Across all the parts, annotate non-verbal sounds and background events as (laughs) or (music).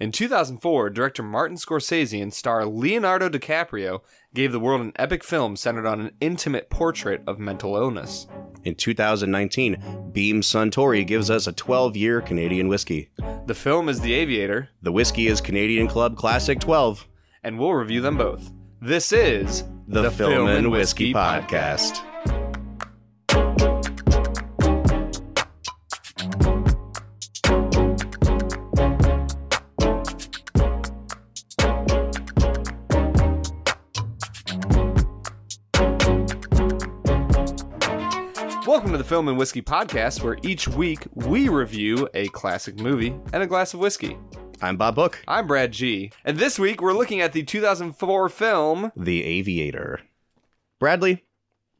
In 2004, director Martin Scorsese and star Leonardo DiCaprio gave the world an epic film centered on an intimate portrait of mental illness. In 2019, Beam Suntory gives us a 12 year Canadian whiskey. The film is The Aviator, The whiskey is Canadian Club Classic 12. and we'll review them both. This is The, Film, and Whiskey, Podcast. Welcome to the Film and Whiskey Podcast, where each week we review a classic movie and a glass of whiskey. I'm Bob Book, I'm Brad G, and this week we're looking at the 2004 film The Aviator. Bradley,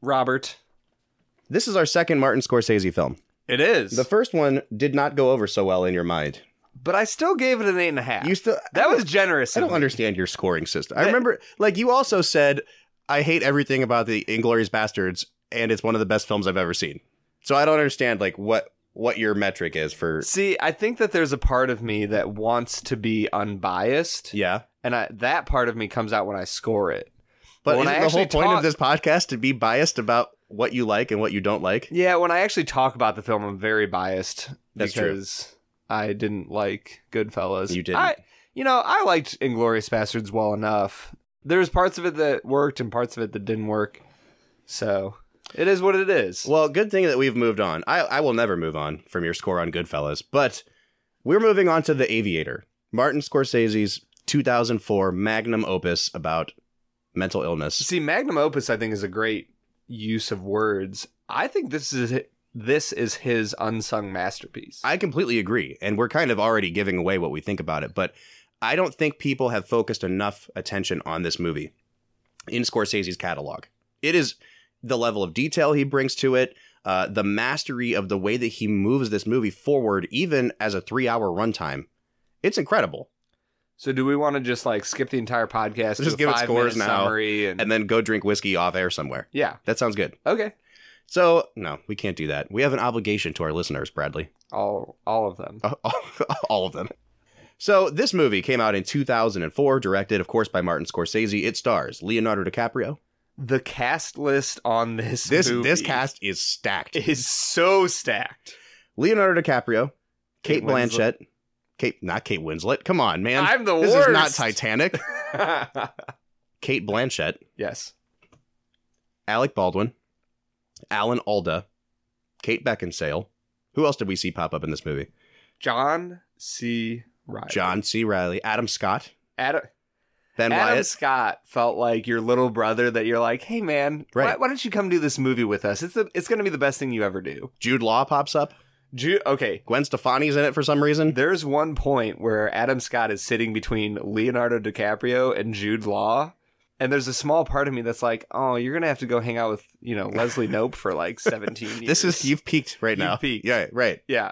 Robert. this is our second Martin Scorsese film. It is, The first one did not go over so well in your mind. but I still gave it an eight and a half. You still that was generous. I of don't me. understand your scoring system. I remember, like, you also said, I hate everything about the Inglourious Basterds, and it's one of the best films I've ever seen. So I don't understand, like, what what your metric is for. See, I think that there's a part of me that wants to be unbiased, Yeah, and I, that part of me comes out when I score it. but I the whole point talk- of this podcast to be biased about what you like and what you don't like? Yeah, when I actually talk about the film, I'm very biased That's true. because I didn't like Goodfellas. You didn't. I, you know, I liked Inglourious Basterds well enough. There's parts of it that worked and parts of it that didn't work. So it is what it is. Well, good thing that we've moved on. I, I will never move on from your score on Goodfellas, but we're moving on to The Aviator, Martin Scorsese's 2004 magnum opus about mental illness. See, magnum opus, I think, is a great use of words. I think this is this is his unsung masterpiece. I completely agree, and we're kind of already giving away what we think about it, but I don't think people have focused enough attention on this movie in Scorsese's catalog. It is the level of detail he brings to it, uh, the mastery of the way that he moves this movie forward, even as a three-hour runtime. It's incredible. so, do we want to just like skip the entire podcast? Just give it scores now, summary, and, and then go drink whiskey off air somewhere. yeah, That sounds good. okay, So, no, we can't do that. We have an obligation to our listeners, Bradley. all all of them. (laughs) All of them. So, this movie came out in 2004, directed, of course, by Martin Scorsese. It stars Leonardo DiCaprio. The cast list on this This movie this cast is stacked. is so stacked. Leonardo DiCaprio, Kate, Kate Winslet. Blanchett, Cate, not Kate Winslet. Come on, man. I'm the this is not. Titanic. (laughs) Cate Blanchett, yes, Alec Baldwin, Alan Alda, Kate Beckinsale. Who else did we see pop up in this movie? John C. Reilly. John C. Reilly, Adam Scott, Adam, Ben Adam Wyatt. Scott felt like your little brother that you're like, hey man, why, Right. why don't you come do this movie with us? It's the, it's going to be the best thing you ever do. Jude Law pops up. Ju- okay, Gwen Stefani's in it for some reason. there's one point where Adam Scott is sitting between Leonardo DiCaprio and Jude Law. And there's a small part of me that's like, oh, you're gonna have to go hang out with, you know, Leslie (laughs) Knope for like 17 years. This is you've peaked right now. You've peaked. Yeah, right. yeah.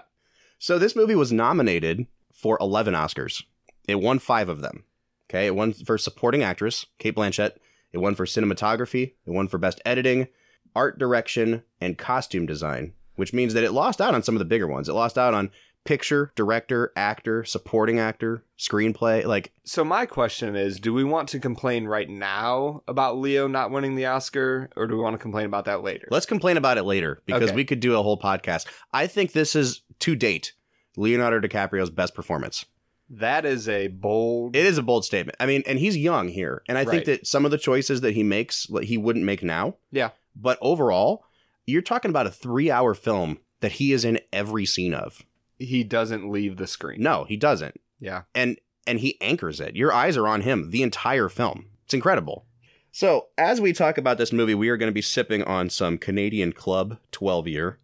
So this movie was nominated for 11 Oscars. It won 5 of them. Okay, it won for supporting actress, Cate Blanchett. It won for cinematography, it won for best editing, art direction, and costume design, which means that it lost out on some of the bigger ones. It lost out on picture, director, actor, supporting actor, screenplay, like So my question is, do we want to complain right now about Leo not winning the Oscar, or do we want to complain about that later? Let's complain about it later because Okay. we could do a whole podcast. I think this is to date Leonardo DiCaprio's best performance. That is a bold. It is a bold statement. I mean, and he's young here, and I think that some of the choices that he makes like, he wouldn't make now. Yeah. But overall, you're talking about a 3-hour film that he is in every scene of. He doesn't leave the screen. No, he doesn't. Yeah. and and he anchors it. Your eyes are on him the entire film. It's incredible. So, as we talk about this movie, we are going to be sipping on some Canadian Club 12 year.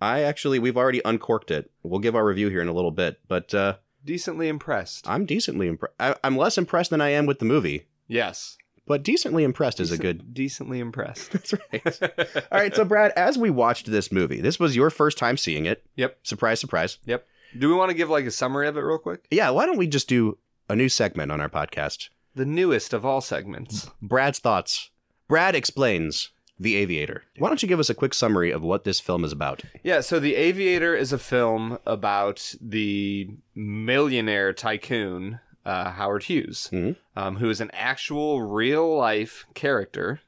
I actually, we've already uncorked it. We'll give our review here in a little bit, but uh, Decently impressed. I'm decently impressed. I'm less impressed than I am with the movie, yes. but decently impressed is a Decent- good. Decently impressed. (laughs) That's right. (laughs) All right, so Brad, as we watched this movie, this was your first time seeing it. Yep. Surprise, surprise. Yep. Do we want to give like a summary of it real quick? Yeah, why don't we just do a new segment on our podcast? The newest of all segments. Brad's thoughts. Brad explains The Aviator. Why don't you give us a quick summary of what this film is about? Yeah, so The Aviator is a film about the millionaire tycoon, uh, Howard Hughes, Mhm. um, who is an actual real life character.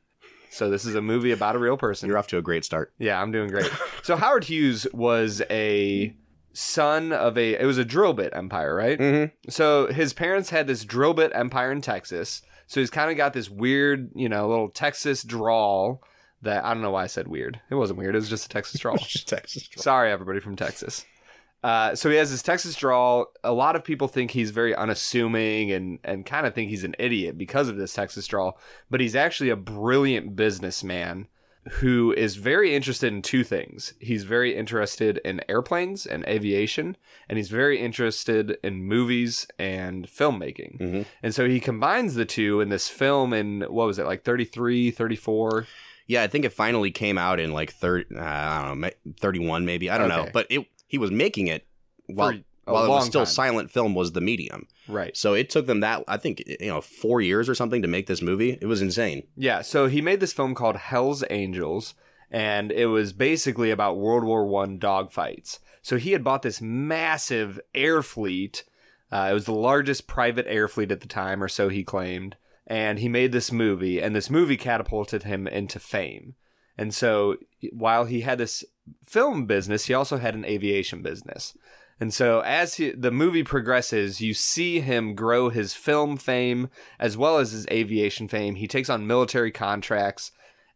So this is a movie about a real person. You're off to a great start. Yeah, I'm doing great. so Howard Hughes was a son of a it was a drill bit empire, right? Mm-hmm. So his parents had this drill bit empire in Texas. So he's kind of got this weird, you know, little Texas drawl that I don't know why I said weird. It wasn't weird. It was just a Texas (laughs) drawl. Texas. Sorry, everybody from Texas. Uh, so he has this Texas drawl. A lot of people think he's very unassuming and, and kind of think he's an idiot because of this Texas drawl. But he's actually a brilliant businessman who is very interested in two things. He's very interested in airplanes and aviation, and he's very interested in movies and filmmaking. Mhm. And so he combines the two in this film in, what was it, like 33, 34? Yeah, I think it finally came out in like 30, uh, I don't know, 31 maybe. I don't know. But it he was making it while, while it was still time. silent film was the medium. Right. So it took them that, I think, you know, four years or something to make this movie. It was insane. Yeah, so he made this film called Hell's Angels, and it was basically about World War One dogfights. So he had bought this massive air fleet. Uh, it was the largest private air fleet at the time, or so he claimed. And he made this movie, and this movie catapulted him into fame. And so while he had this film business, he also had an aviation business. And so as he, the movie progresses, you see him grow his film fame as well as his aviation fame. He takes on military contracts,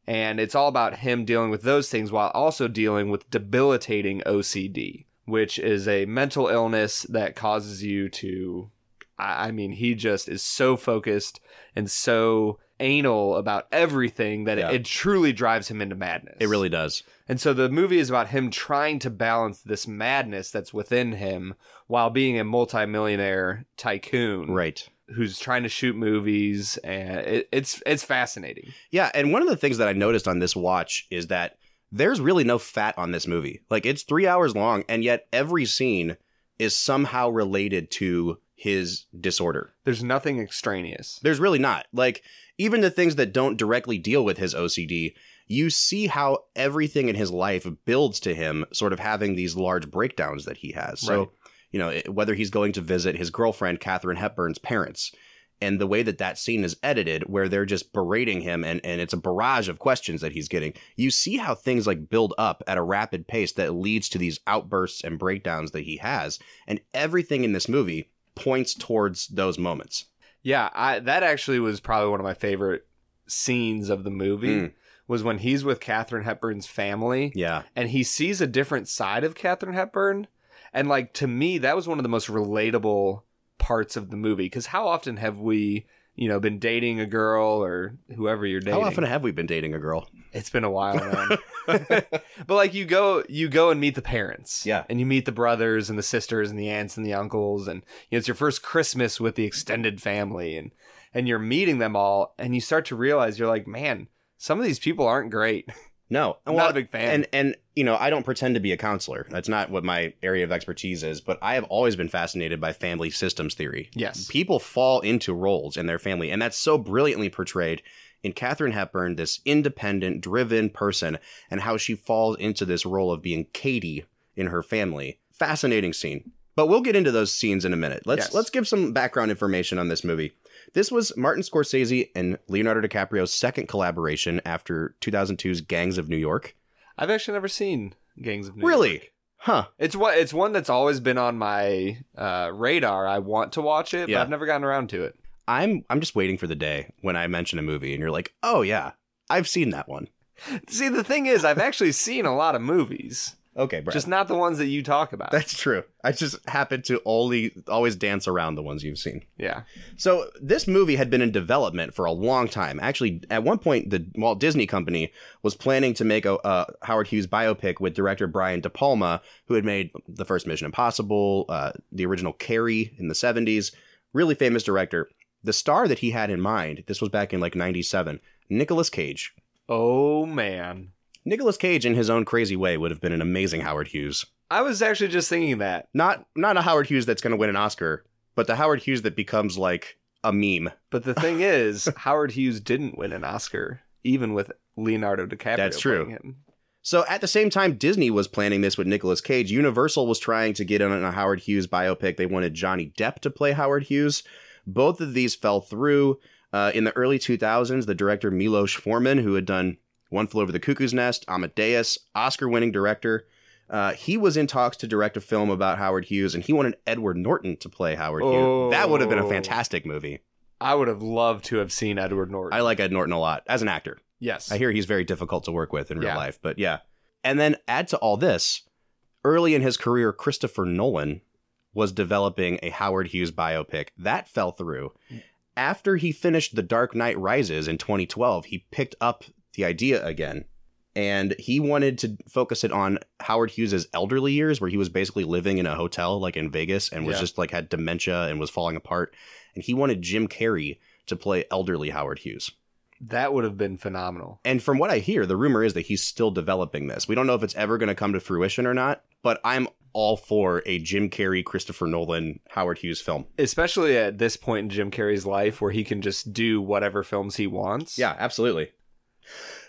and it's all about him dealing with those things while also dealing with debilitating OCD, which is a mental illness that causes you to. I I mean, he just is so focused and so anal about everything that Yeah. it, it truly drives him into madness. It really does. And so the movie is about him trying to balance this madness that's within him while being a multimillionaire tycoon Right. who's trying to shoot movies and it, it's it's fascinating. Yeah, and one of the things that I noticed on this watch is that there's really no fat on this movie. Like it's three hours long, and yet every scene is somehow related to his disorder. There's nothing extraneous. There's really not. Like even the things that don't directly deal with his OCD, you see how everything in his life builds to him sort of having these large breakdowns that he has. So, Right. you know, whether he's going to visit his girlfriend Katharine Hepburn's parents and the way that that scene is edited where they're just berating him and and it's a barrage of questions that he's getting. You see how things like build up at a rapid pace that leads to these outbursts and breakdowns that he has and everything in this movie points towards those moments. Yeah, I that actually was probably one of my favorite scenes of the movie Mm. was when he's with Katharine Hepburn's family Yeah. and he sees a different side of Katharine Hepburn. And like to me, that was one of the most relatable parts of the movie. Because how often have we, you know, been dating a girl or whoever you're dating? How often have we been dating a girl? It's been a while now. (laughs) (laughs) but like you go you go and meet the parents. Yeah. And you meet the brothers and the sisters and the aunts and the uncles and you know, it's your first Christmas with the extended family and and you're meeting them all and you start to realize you're like, man, some of these people aren't great. (laughs) No, I'm not a big fan. And and you know, I don't pretend to be a counselor. That's not what my area of expertise is. But I have always been fascinated by family systems theory. Yes. people fall into roles in their family, and that's so brilliantly portrayed in Katharine Hepburn, this independent, driven person, and how she falls into this role of being Katie in her family. Fascinating scene. But we'll get into those scenes in a minute. Let's Yes. let's give some background information on this movie. This was Martin Scorsese and Leonardo DiCaprio's second collaboration after 2002's Gangs of New York. I've actually never seen Gangs of New Really? York. Really? Huh. It's what it's one that's always been on my uh, radar. I want to watch it, Yeah. but I've never gotten around to it. I'm I'm just waiting for the day when I mention a movie and you're like, "Oh yeah, I've seen that one." (laughs) See, the thing is, I've actually seen a lot of movies. Okay, Brad. just not the ones that you talk about. That's true. I just happen to only always dance around the ones you've seen. yeah. So this movie had been in development for a long time. Actually, at one point, the Walt Disney Company was planning to make a, Howard Hughes biopic with director Brian De Palma, who had made the first Mission Impossible, uh, the original Carrie in the '70s. Really famous director. The star that he had in mind, this was back in like '97, Nicolas Cage. Oh man. Nicolas Cage, in his own crazy way, would have been an amazing Howard Hughes. I was actually just thinking that. Not not a Howard Hughes that's going to win an Oscar, but the Howard Hughes that becomes like a meme. But the thing (laughs) is, Howard Hughes didn't win an Oscar, even with Leonardo DiCaprio. That's true. So at the same time Disney was planning this with Nicolas Cage, Universal was trying to get in on a Howard Hughes biopic. They wanted Johnny Depp to play Howard Hughes. Both of these fell through. Uh, in the early 2000s, the director Milos Forman, who had done One Flew Over the Cuckoo's Nest, Amadeus, Oscar-winning director, uh, he was in talks to direct a film about Howard Hughes, and he wanted Edward Norton to play Howard Hughes. That would have been a Oh. fantastic movie. I would have loved to have seen Edward Norton. I like Ed Norton a lot as an actor. yes. I hear he's very difficult to work with in real Yeah. life, but yeah. And then add to all this, early in his career, Christopher Nolan was developing a Howard Hughes biopic. That fell through. After he finished The Dark Knight Rises in 2012, he picked up the idea again. And he wanted to focus it on Howard Hughes's elderly years, where he was basically living in a hotel, like in Vegas, and was Yeah. just like had dementia and was falling apart. And he wanted Jim Carrey to play elderly Howard Hughes. that would have been phenomenal. And from what I hear, the rumor is that he's still developing this. We don't know if it's ever going to come to fruition or not, but I'm all for a Jim Carrey, Christopher Nolan, Howard Hughes film. Especially at this point in Jim Carrey's life where he can just do whatever films he wants. Yeah, absolutely.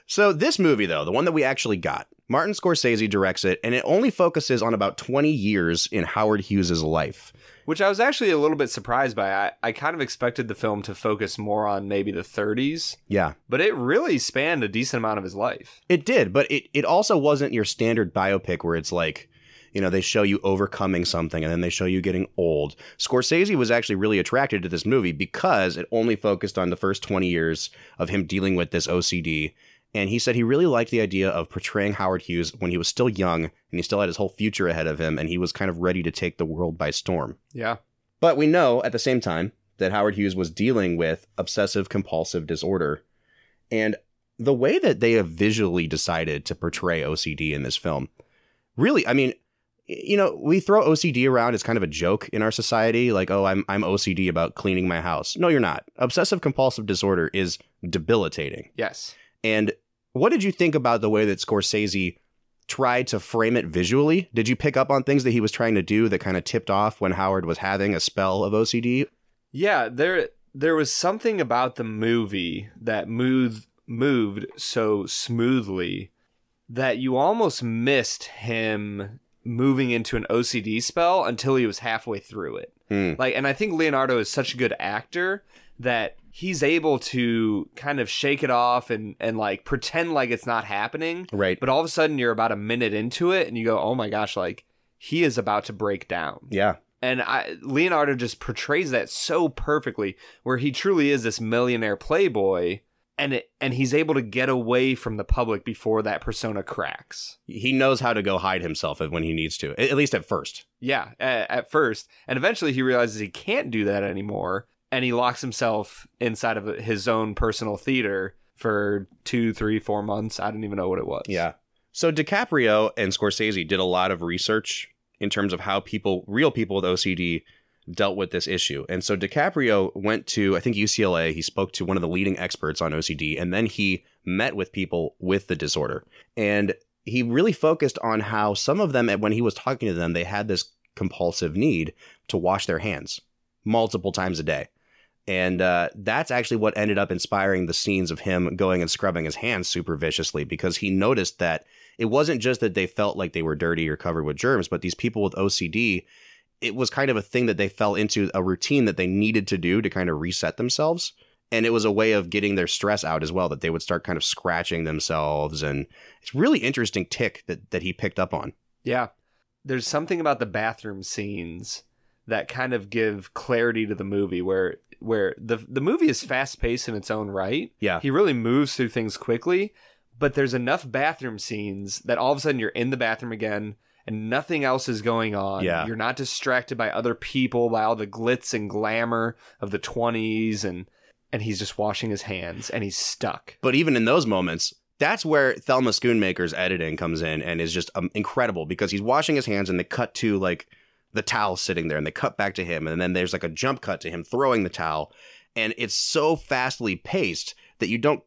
So this movie, though, the one that we actually got, Martin Scorsese directs it, and it only focuses on about 20 years in Howard Hughes's life. Which I was actually a little bit surprised by. I, I kind of expected the film to focus more on maybe the 30s, Yeah, but it really spanned a decent amount of his life. it did, but it, it also wasn't your standard biopic where it's like, you know, they show you overcoming something and then they show you getting old. Scorsese was actually really attracted to this movie because it only focused on the first 20 years of him dealing with this OCD. And he said he really liked the idea of portraying Howard Hughes when he was still young and he still had his whole future ahead of him and he was kind of ready to take the world by storm. Yeah. But we know at the same time that Howard Hughes was dealing with obsessive compulsive disorder. And the way that they have visually decided to portray OCD in this film, really, I mean, you know, we throw OCD around as kind of a joke in our society, like, oh, I'm I'm OCD about cleaning my house. No, you're not. Obsessive compulsive disorder is debilitating. Yes. And what did you think about the way that Scorsese tried to frame it visually? Did you pick up on things that he was trying to do that kind of tipped off when Howard was having a spell of OCD? Yeah, there there was something about the movie that moved moved so smoothly that you almost missed him moving into an OCD spell until he was halfway through it. Hmm. Like and I think Leonardo is such a good actor that he's able to kind of shake it off and and like pretend like it's not happening, Right. but all of a sudden you're about a minute into it and you go, "Oh my gosh, like he is about to break down." Yeah. And I, Leonardo just portrays that so perfectly, where he truly is this millionaire playboy, and it, and he's able to get away from the public before that persona cracks. He knows how to go hide himself when he needs to, at least at first. Yeah, at, at first, and eventually he realizes he can't do that anymore, and he locks himself inside of his own personal theater for two, three, four months. I don't even know what it was. Yeah. So DiCaprio and Scorsese did a lot of research in terms of how people, real people with OCD, dealt with this issue. And so DiCaprio went to, I think, UCLA. He spoke to one of the leading experts on OCD, and then he met with people with the disorder. And he really focused on how some of them, when he was talking to them, they had this compulsive need to wash their hands multiple times a day. And uh, that's actually what ended up inspiring the scenes of him going and scrubbing his hands super viciously because he noticed that it wasn't just that they felt like they were dirty or covered with germs, but these people with OCD, it was kind of a thing that they fell into a routine that they needed to do to kind of reset themselves. And it was a way of getting their stress out as well, that they would start kind of scratching themselves. And it's really interesting tick that, that he picked up on. Yeah. There's something about the bathroom scenes that kind of give clarity to the movie where where the the movie is fast paced in its own right. Yeah. He really moves through things quickly, but there's enough bathroom scenes that all of a sudden you're in the bathroom again and nothing else is going on. Yeah. You're not distracted by other people, by all the glitz and glamour of the 20s and and he's just washing his hands and he's stuck. But even in those moments, that's where Thelma Schoonmaker's editing comes in and is just um, incredible because he's washing his hands and they cut to like the towel sitting there and they cut back to him and then there's like a jump cut to him throwing the towel and it's so fastly paced that you don't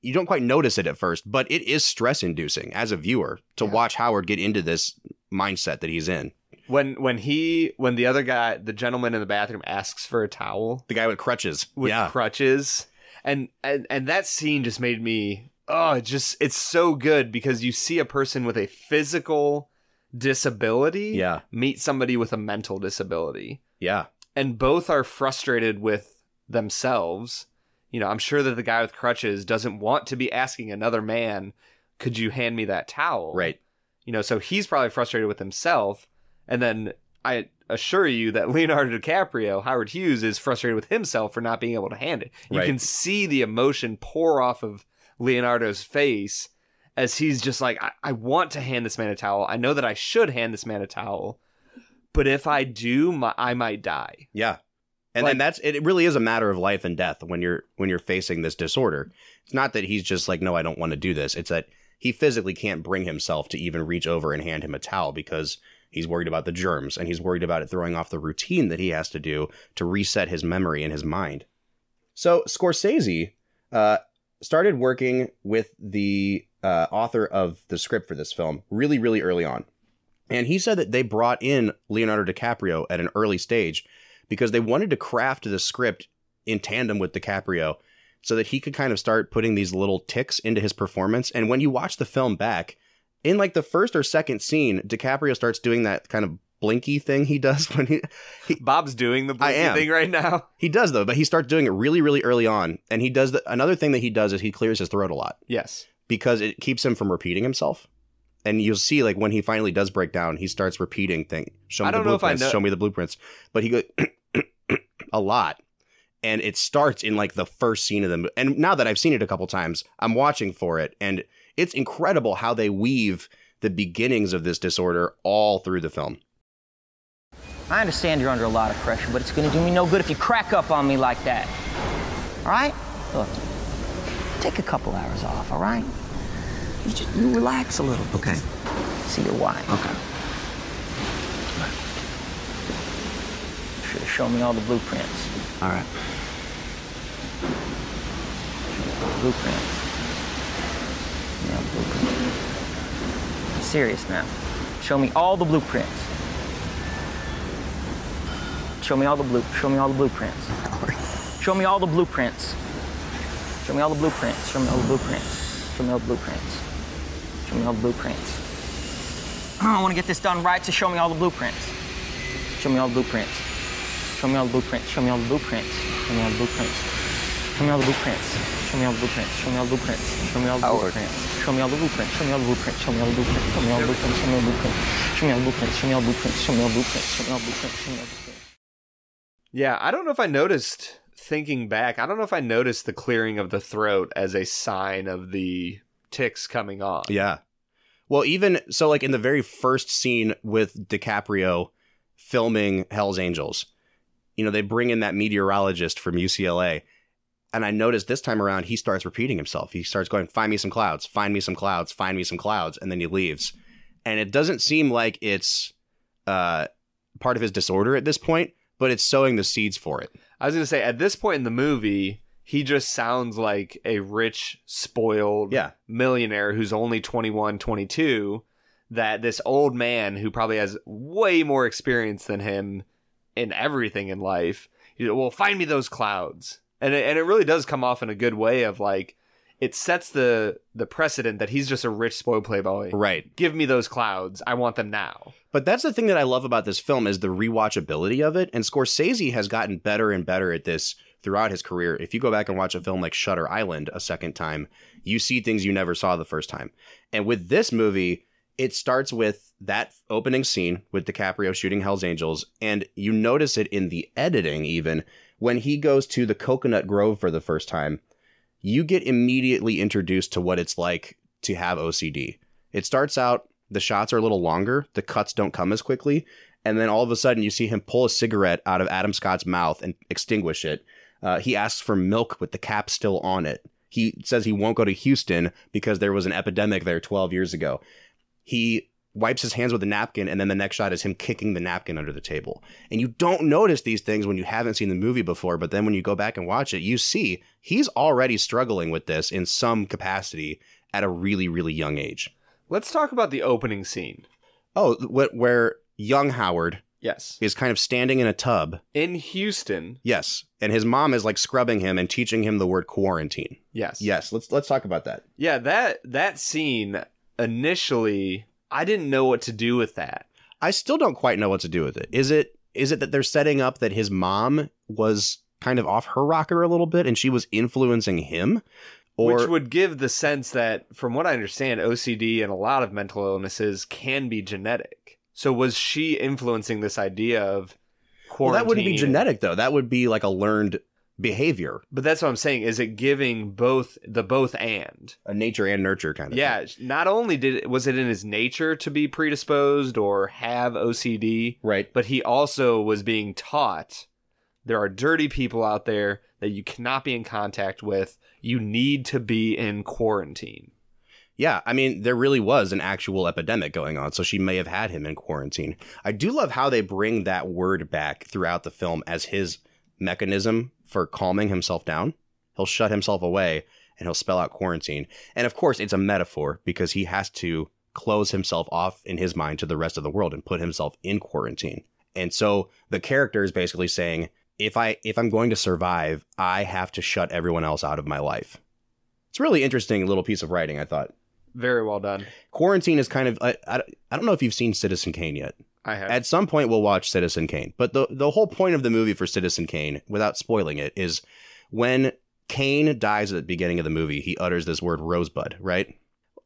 you don't quite notice it at first, but it is stress inducing as a viewer to Yeah. watch Howard get into this mindset that he's in. When when he when the other guy, the gentleman in the bathroom asks for a towel The guy with crutches. with yeah. crutches and, and and that scene just made me oh, it just it's so good because you see a person with a physical disability Yeah. meet somebody with a mental disability Yeah. and both are frustrated with themselves. You know, I'm sure that the guy with crutches doesn't want to be asking another man, "Could you hand me that towel?" Right. You know, so he's probably frustrated with himself, and then I assure you that (laughs) Leonardo DiCaprio, Howard Hughes, is frustrated with himself for not being able to hand it. You Right. can see the emotion pour off of Leonardo's face as he's just like, I-, I want to hand this man a towel. I know that I should hand this man a towel, but if I do, my- I might die. Yeah. And Like- then that's it really is a matter of life and death when you're when you're facing this disorder. It's not that he's just like no I don't want to do this. It's that he physically can't bring himself to even reach over and hand him a towel because he's worried about the germs and he's worried about it throwing off the routine that he has to do to reset his memory and his mind. So Scorsese uh, started working with the uh, author of the script for this film really, really early on. And he said that they brought in Leonardo DiCaprio at an early stage because they wanted to craft the script in tandem with DiCaprio so that he could kind of start putting these little ticks into his performance. And when you watch the film back, in like the first or second scene, DiCaprio starts doing that kind of blinky thing he does (laughs) when he Bob's doing the I blinky am. thing right now. he does though, but he starts doing it really, really early on. And he does the, another thing that he does is he clears his throat a lot Yes. because it keeps him from repeating himself. And you'll see, like when he finally does break down, he starts repeating thing. Show me I the don't know if I blueprints. know- Show me the blueprints. But he goes (coughs) (coughs) a lot, and it starts in like the first scene of the. Movie. And now that I've seen it a couple times, I'm watching for it, and it's incredible how they weave the beginnings of this disorder all through the film. I understand you're under a lot of pressure, but it's gonna do me no good if you crack up on me like that. All right? Look, take a couple hours off, all right? You just you relax a little. bit. Okay. See your wife. Okay. Should have shown me all the blueprints. All right. Blueprints. Yeah, blueprints. I'm serious now. Show me all the blueprints. Show me all the blue. Show me all the blueprints. Show me all the blueprints. Show me all the blueprints. Show me all the blueprints. Show me all the blueprints. Show me all the blueprints. I want to get this done right, so show me all the blueprints. Show me all the blueprints. Show me all the blueprints. Show me all the blueprints. Show me all the blueprints. Show me all the blueprints. Show me all the blueprints. Show me all the blueprints. Show me all the blueprints. Show me all the blueprints. Show me all the blueprints. Show me all the blueprints. Show me all the blueprints. Show me all the blueprints. Show me all the blueprints. Show me all the blueprints. Show me all the blueprints. Show me all the blueprints. Show me all the blueprints. Yeah, I don't know if I noticed thinking back. I don't know if I noticed the clearing of the throat as a sign of the ticks coming on. Yeah. Well, even so, like in the very first scene with DiCaprio filming Hell's Angels, you know, they bring in that meteorologist from UCLA. And I noticed this time around, he starts repeating himself. He starts going, Find me some clouds, find me some clouds, find me some clouds. And then he leaves. And it doesn't seem like it's uh, part of his disorder at this point, but it's sowing the seeds for it. I was going to say, at this point in the movie, he just sounds like a rich, spoiled Yeah. millionaire who's only 21, 22. That this old man who probably has way more experience than him in everything in life, you know, well, find me those clouds. And it, and it really does come off in a good way of like, it sets the the precedent that he's just a rich, spoiled playboy. Right. Give me those clouds. I want them now. But that's the thing that I love about this film is the rewatchability of it. And Scorsese has gotten better and better at this throughout his career. If you go back and watch a film like Shutter Island a second time, you see things you never saw the first time. And with this movie, it starts with that opening scene with DiCaprio shooting Hell's Angels, and you notice it in the editing even when he goes to the Coconut Grove for the first time. You get immediately introduced to what it's like to have OCD. It starts out, the shots are a little longer, the cuts don't come as quickly, and then all of a sudden you see him pull a cigarette out of Adam Scott's mouth and extinguish it. Uh, he asks for milk with the cap still on it. He says he won't go to Houston because there was an epidemic there 12 years ago. He wipes his hands with a napkin, and then the next shot is him kicking the napkin under the table. And you don't notice these things when you haven't seen the movie before, but then when you go back and watch it, you see he's already struggling with this in some capacity at a really, really young age. Let's talk about the opening scene. Oh, wh- where young Howard Yes. is kind of standing in a tub. In Houston. Yes, and his mom is like scrubbing him and teaching him the word quarantine. Yes. Yes, let's let's talk about that. Yeah, that that scene initially I didn't know what to do with that. I still don't quite know what to do with it. Is it is it that they're setting up that his mom was kind of off her rocker a little bit and she was influencing him? Or which would give the sense that from what I understand OCD and a lot of mental illnesses can be genetic. So was she influencing this idea of well, that wouldn't be genetic though. That would be like a learned behavior, But that's what I'm saying. Is it giving both the both and? a nature and nurture kind of. Yeah. thing. Not only did it, was it in his nature to be predisposed or have OCD, right. but he also was being taught there are dirty people out there that you cannot be in contact with. You need to be in quarantine. Yeah, I mean, there really was an actual epidemic going on, so she may have had him in quarantine. I do love how they bring that word back throughout the film as his mechanism for calming himself down. He'll shut himself away and he'll spell out quarantine. And of course, it's a metaphor because he has to close himself off in his mind to the rest of the world and put himself in quarantine. And so the character is basically saying, if I if I'm going to survive, I have to shut everyone else out of my life. It's a really interesting little piece of writing, I thought Very well done. quarantine is kind of I, I, I don't know if you've seen citizen kane yet I have. at some point we'll watch citizen kane but the, the whole point of the movie for citizen kane without spoiling it is when kane dies at the beginning of the movie he utters this word rosebud right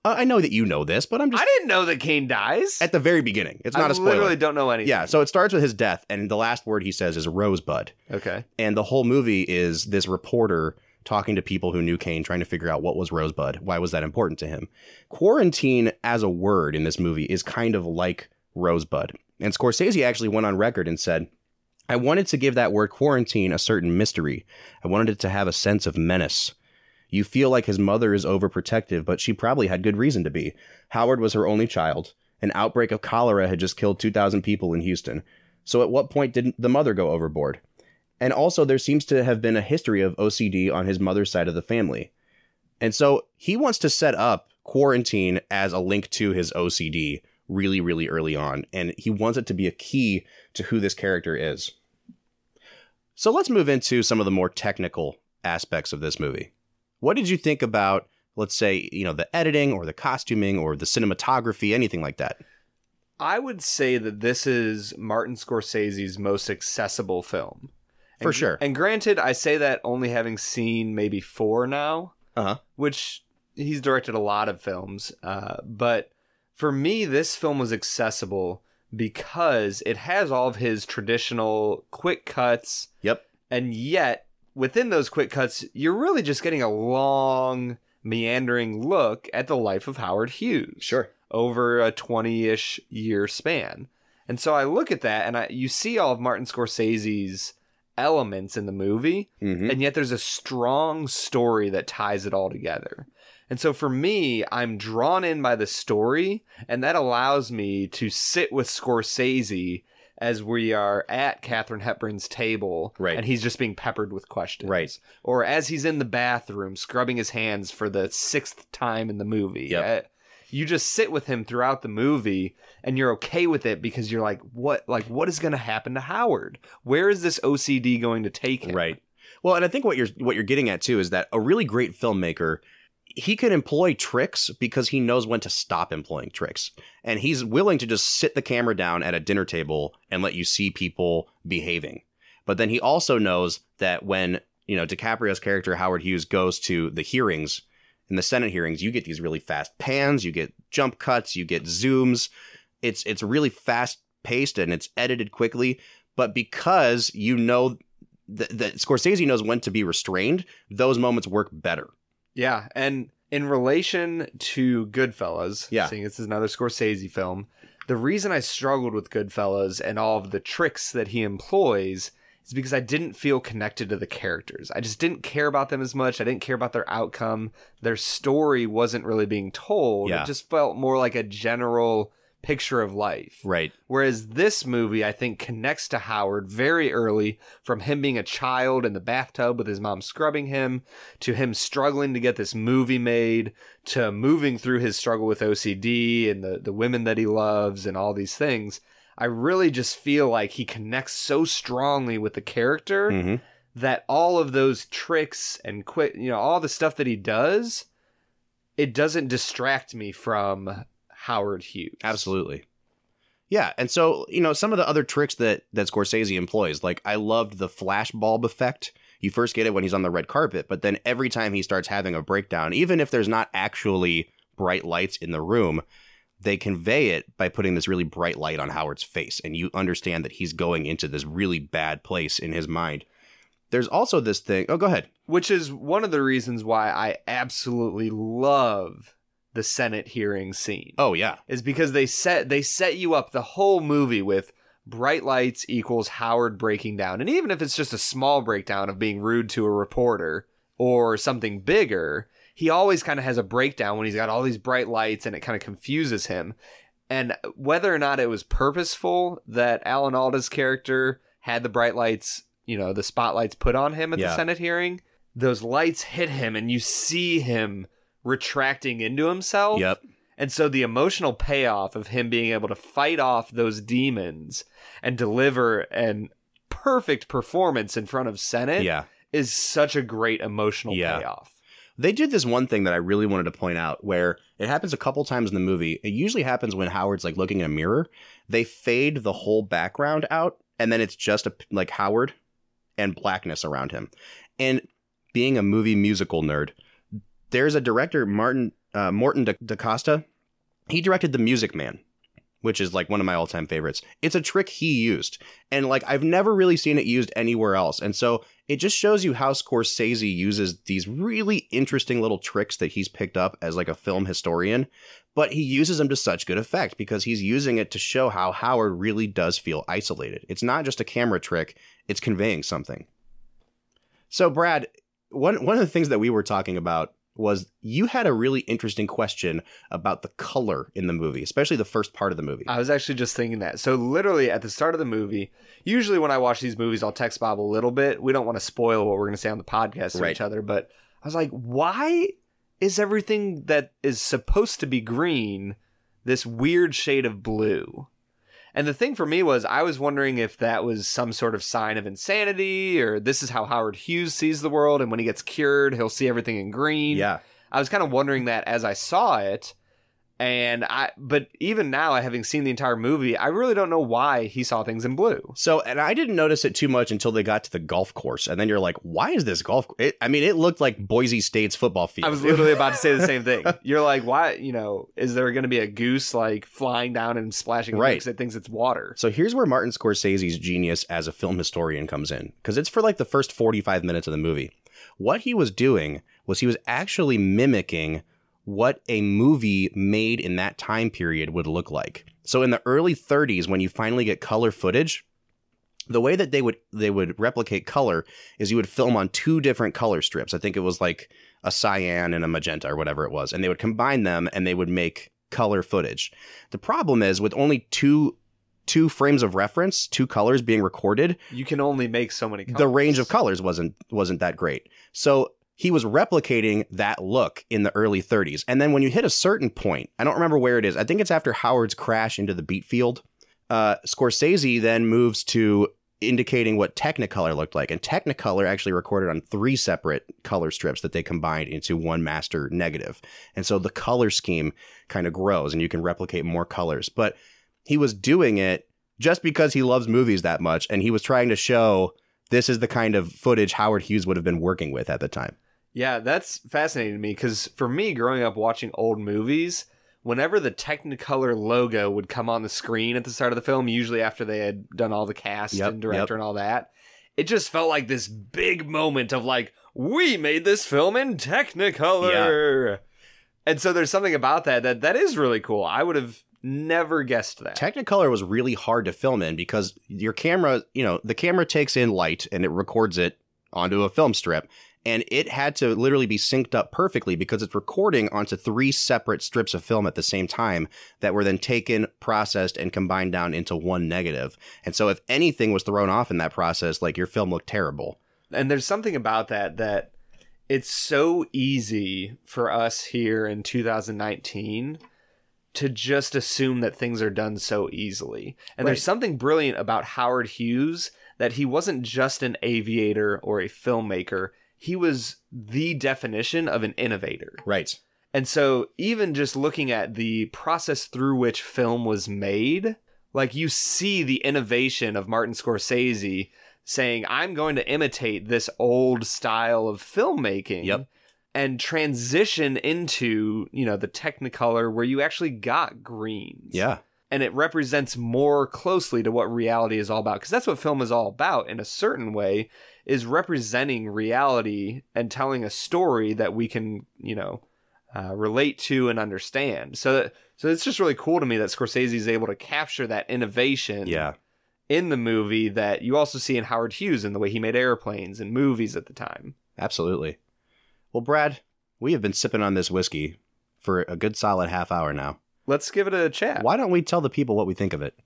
uh, i know that you know this but i'm just I didn't know that Kane dies. at the very beginning it's not I a spoiler I literally don't know anything. yeah so it starts with his death and the last word he says is rosebud Okay. and the whole movie is this reporter talking to people who knew Kane, trying to figure out what was Rosebud. Why was that important to him? Quarantine as a word in this movie is kind of like Rosebud. And Scorsese actually went on record and said, I wanted to give that word quarantine a certain mystery. I wanted it to have a sense of menace. You feel like his mother is overprotective, but she probably had good reason to be. Howard was her only child. An outbreak of cholera had just killed 2,000 people in Houston. So at what point did the mother go overboard? And also, there seems to have been a history of OCD on his mother's side of the family. And so he wants to set up quarantine as a link to his OCD really, really early on. And he wants it to be a key to who this character is. So let's move into some of the more technical aspects of this movie. What did you think about, let's say, you know, the editing or the costuming or the cinematography, anything like that? I would say that this is Martin Scorsese's most accessible film. For sure. And granted, I say that only having seen maybe four now, Uh huh. which he's directed a lot of films. Uh, but for me, this film was accessible because it has all of his traditional quick cuts, Yep. and yet within those quick cuts, you're really just getting a long, meandering look at the life of Howard Hughes Sure. over a 20-ish year span. And so I look at that and I you see all of Martin Scorsese's elements in the movie hmm and yet there's a strong story that ties it all together. And so for me, I'm drawn in by the story and that allows me to sit with Scorsese as we are at Katharine Hepburn's table Right. and he's just being peppered with questions. Right. Or as he's in the bathroom scrubbing his hands for the sixth time in the movie. Yep. Uh, you just sit with him throughout the movie and you're okay with it because you're like what like what is going to happen to Howard? Where is this OCD going to take him? Right. Well, and I think what you're what you're getting at too is that a really great filmmaker he can employ tricks because he knows when to stop employing tricks. And he's willing to just sit the camera down at a dinner table and let you see people behaving. But then he also knows that when, you know, DiCaprio's character Howard Hughes goes to the hearings, in the Senate hearings, you get these really fast pans, you get jump cuts, you get zooms. It's it's really fast paced and it's edited quickly. But because you know that, that Scorsese knows when to be restrained, those moments work better. Yeah, and In relation to Goodfellas, Yeah. seeing this is another Scorsese film, the reason I struggled with Goodfellas and all of the tricks that he employs is because I didn't feel connected to the characters. I just didn't care about them as much. I didn't care about their outcome. Their story wasn't really being told. Yeah. It just felt more like a general picture of life. Right. Whereas this movie, I think, connects to Howard very early from him being a child in the bathtub with his mom scrubbing him, to him struggling to get this movie made, to moving through his struggle with OCD and the, the women that he loves and all these things. I really just feel like he connects so strongly with the character hmm that all of those tricks and quick, you know, all the stuff that he does, it doesn't distract me from Howard Hughes. Absolutely. Yeah, and so you know some of the other tricks that that Scorsese employs, like I loved the flash bulb effect. You first get it when he's on the red carpet, but then every time he starts having a breakdown, even if there's not actually bright lights in the room, they convey it by putting this really bright light on Howard's face, and you understand that he's going into this really bad place in his mind. There's also this thing. Oh, go ahead. which is one of the reasons why I absolutely love the Senate hearing scene. Oh yeah, Is because they set they set you up the whole movie with bright lights equals Howard breaking down. And even if it's just a small breakdown of being rude to a reporter or something bigger, he always kind of has a breakdown when he's got all these bright lights and it kind of confuses him. And whether or not it was purposeful that Alan Alda's character had the bright lights, you know, the spotlights put on him at Yeah. the Senate hearing, those lights hit him and you see him retracting into himself. yep, And so the emotional payoff of him being able to fight off those demons and deliver an perfect performance in front of Senate yeah. is such a great emotional Yeah. payoff. They did this one thing that I really wanted to point out where it happens a couple times in the movie. It usually happens when Howard's like looking in a mirror. They fade the whole background out and then it's just a, like Howard and blackness around him. And being a movie musical nerd, there's a director Martin uh, Morton Da- DaCosta. He directed The Music Man, which is like one of my all-time favorites. It's a trick he used and like I've never really seen it used anywhere else. And so it just shows you how Scorsese uses these really interesting little tricks that he's picked up as like a film historian, but he uses them to such good effect because he's using it to show how Howard really does feel isolated. It's not just a camera trick, it's conveying something. So Brad, one one of the things that we were talking about was you had a really interesting question about the color in the movie, especially the first part of the movie. I was actually just thinking that. So literally at the start of the movie, usually when I watch these movies, I'll text Bob a little bit. We don't want to spoil what we're going to say on the podcast to Right. each other, but I was like, why is everything that is supposed to be green this weird shade of blue? And the thing for me was, I was wondering if that was some sort of sign of insanity, or this is how Howard Hughes sees the world, and when he gets cured, he'll see everything in green. yeah. I was kind of wondering that as I saw it. And I, but even now, having seen the entire movie, I really don't know why he saw things in blue. So, and I didn't notice it too much until they got to the golf course, and then you're like, "Why is this golf?" It, I mean, it looked like Boise State's football field. I was literally about to say the (laughs) same thing. You're like, why? You know, is there going to be a goose like flying down and splashing Right. because it thinks it's water? So here's where Martin Scorsese's genius as a film historian comes in, because it's for like the first 45 minutes of the movie. What he was doing was he was actually mimicking what a movie made in that time period would look like. So in the early 30s, when you finally get color footage, the way that they would they would replicate color is you would film on two different color strips. I think it was like a cyan and a magenta or whatever it was, and they would combine them and they would make color footage. The problem is with only two two frames of reference, two colors being recorded, You can only make so many. Colors. the range of colors wasn't wasn't that great. So he was replicating that look in the early 30s. And then when you hit a certain point, I don't remember where it is. I think it's after Howard's crash into the beet field. Uh, Scorsese then moves to indicating what Technicolor looked like. And Technicolor actually recorded on three separate color strips that they combined into one master negative. And so the color scheme kind of grows and you can replicate more colors. But he was doing it just because he loves movies that much and he was trying to show this is the kind of footage Howard Hughes would have been working with at the time. Yeah, that's fascinating to me because for me, growing up watching old movies, whenever the Technicolor logo would come on the screen at the start of the film, usually after they had done all the cast Yep, and director yep. and all that, it just felt like this big moment of like, we made this film in Technicolor. And so there's something about that that that is really cool. I would have never guessed that. Technicolor was really hard to film in because your camera, you know, the camera takes in light and it records it onto a film strip. And it had to literally be synced up perfectly because it's recording onto three separate strips of film at the same time that were then taken, processed, and combined down into one negative. And so if anything was thrown off in that process, like your film looked terrible. and there's something about that that it's so easy for us here in 2019 to just assume that things are done so easily. And Right. there's something brilliant about Howard Hughes that he wasn't just an aviator or a filmmaker, he was the definition of an innovator. Right. And so, even just looking at the process through which film was made, like you see the innovation of Martin Scorsese saying, I'm going to imitate this old style of filmmaking. Yep. And transition into, you know, the Technicolor where you actually got greens. Yeah. And it represents more closely to what reality is all about. Because that's what film is all about in a certain way, is representing reality and telling a story that we can, you know, uh, relate to and understand. So, so it's just really cool to me that Scorsese is able to capture that innovation Yeah. in the movie that you also see in Howard Hughes and the way he made airplanes and movies at the time. Absolutely. Well, Brad, we have been sipping on this whiskey for a good solid half hour now. Let's give it a chat. Why don't we tell the people what we think of it?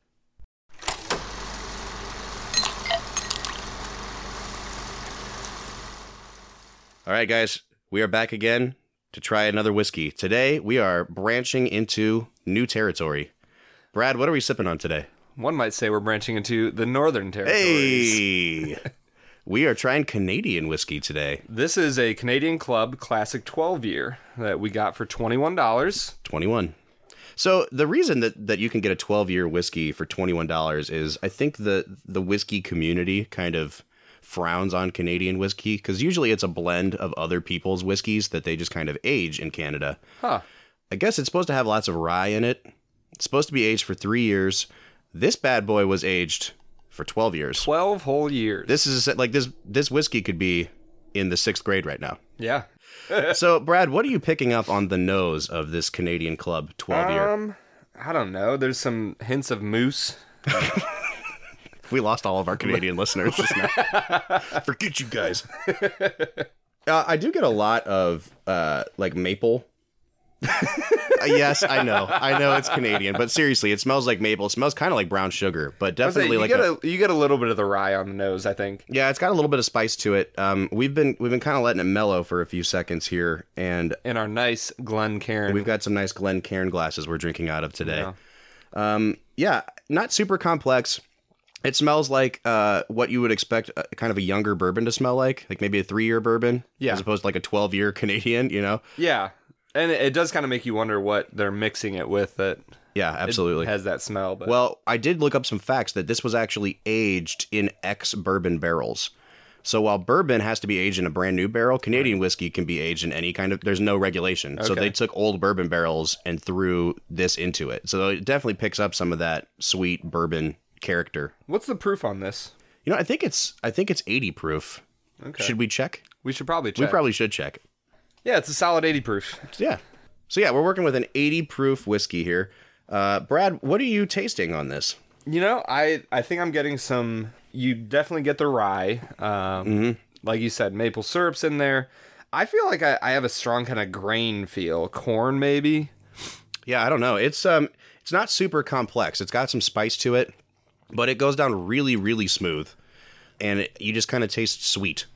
All right, guys, we are back again to try another whiskey. Today, we are branching into new territory. Brad, what are we sipping on today? One might say we're branching into the northern territories. Hey! we are trying Canadian whiskey today. This is a Canadian Club Classic 12 year that we got for $21. 21. So the reason that, that you can get a 12 year whiskey for $21 is I think the the whiskey community kind of frowns on Canadian whiskey because usually it's a blend of other people's whiskeys that they just kind of age in Canada. Huh. I guess it's supposed to have lots of rye in it. It's supposed to be aged for three years. This bad boy was aged for 12 years. 12 whole years. This is like this this whiskey could be in the sixth grade right now. yeah. (laughs) so, Brad, what are you picking up on the nose of this Canadian Club 12 year? Um, I don't know. There's some hints of moose. (laughs) We lost all of our Canadian (laughs) listeners just now. Forget you guys. (laughs) Uh, I do get a lot of uh, like maple. Uh, yes, I know. I know it's Canadian, but seriously, it smells like maple. It smells kind of like brown sugar, but I was saying, definitely you like get a, a, you get a little bit of the rye on the nose, I think. yeah. It's got a little bit of spice to it. Um, we've been we've been kind of letting it mellow for a few seconds here, and In our nice Glencairn, we've got some nice Glencairn glasses we're drinking out of today. Yeah. Um, yeah, not super complex. It smells like uh, what you would expect uh, kind of a younger bourbon to smell like, like maybe a three year bourbon, Yeah. as opposed to like a 12 year (laughs) Canadian, you know? Yeah. And it, it does kind of make you wonder what they're mixing it with that Yeah, it absolutely. has that smell. But well, I did look up some facts that this was actually aged in ex bourbon barrels. So while bourbon has to be aged in a brand new barrel, Canadian whiskey can be aged in any kind of. There's no regulation. So Okay. they took old bourbon barrels and threw this into it. So it definitely picks up some of that sweet bourbon character. what's the proof on this? You know, I think it's I think it's 80 proof. Okay. Should we check? we should probably check. We probably should check. Yeah, it's a solid 80 proof. Yeah. So yeah, we're working with an 80 proof whiskey here. Uh, Brad, what are you tasting on this? You know, I I think I'm getting some. You definitely get the rye. Um, Like you said, maple syrup's in there. I feel like I, I have a strong kind of grain feel, corn maybe. Yeah, I don't know. It's um, it's not super complex. It's got some spice to it, but it goes down really, really smooth, and it, you just kind of taste sweet.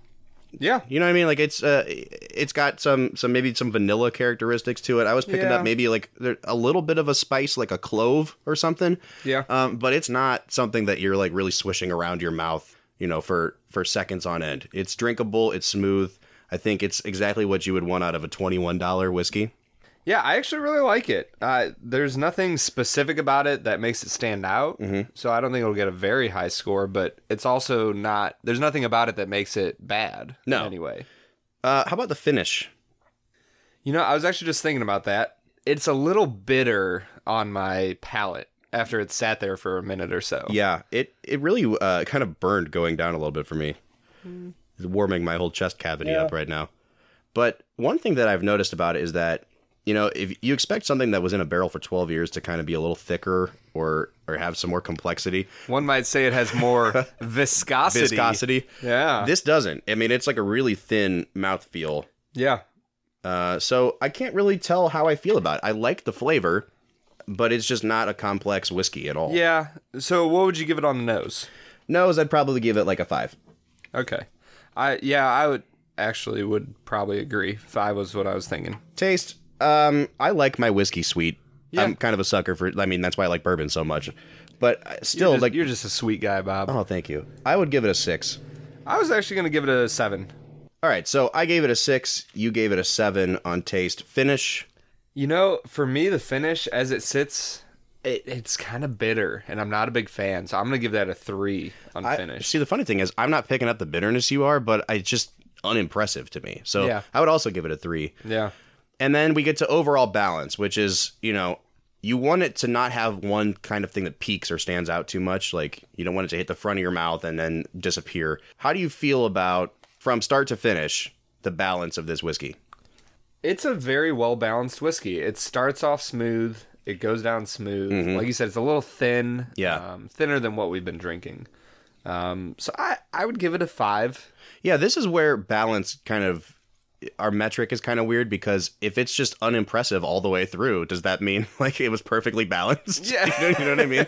Yeah, You know what I mean? Like it's uh, it's got some some maybe some vanilla characteristics to it. I was picking Yeah. up maybe like a little bit of a spice, like a clove or something. Yeah. Um, but it's not something that you're like really swishing around your mouth, you know, for for seconds on end. It's drinkable. It's smooth. I think it's exactly what you would want out of a twenty one dollar whiskey. Yeah. I actually really like it. Uh, there's nothing specific about it that makes it stand out. So I don't think it'll get a very high score. But it's also not. There's nothing about it that makes it bad. No. Anyway, Uh, how about the finish? you know, I was actually just thinking about that. It's a little bitter on my palate after it sat there for a minute or so. Yeah, it it really uh, kind of burned going down a little bit for me. It's warming my whole chest cavity up right now. But one thing that I've noticed about it is that you know, if you expect something that was in a barrel for 12 years to kind of be a little thicker or or have some more complexity, One might say it has more (laughs) viscosity. viscosity, Yeah. this doesn't. I mean, it's like a really thin mouthfeel. yeah. Uh, so I can't really tell how I feel about it. I like the flavor, but it's just not a complex whiskey at all. Yeah. So what would you give it on the nose? Nose, I'd probably give it like a five. Okay. I yeah, I would actually would probably agree. Five was what I was thinking. Taste, um, I like my whiskey sweet. Yeah. I'm kind of a sucker for. I mean, that's why I like bourbon so much. But still, You're just, like, you're just a sweet guy, Bob. oh, thank you. I would give it a six. I was actually gonna give it a seven. All right, so I gave it a six. You gave it a seven on taste. Finish. You know, for me, the finish as it sits, it, it's kind of bitter, and I'm not a big fan. So I'm gonna give that a three on I, finish. See, the funny thing is, I'm not picking up the bitterness you are, but it's just unimpressive to me. So Yeah. I would also give it a three. Yeah. And then we get to overall balance, which is, you know, you want it to not have one kind of thing that peaks or stands out too much. Like, you don't want it to hit the front of your mouth and then disappear. How do you feel about, from start to finish, the balance of this whiskey? It's a very well balanced whiskey. It starts off smooth. It goes down smooth. Like you said, it's a little thin. Mm-hmm. Yeah. Um, thinner than what we've been drinking. Um, so I, I would give it a five. Yeah, this is where balance kind of our metric is kind of weird because if it's just unimpressive all the way through, does that mean (laughs) like it was perfectly balanced? Yeah. (laughs) you, know, you know what I mean?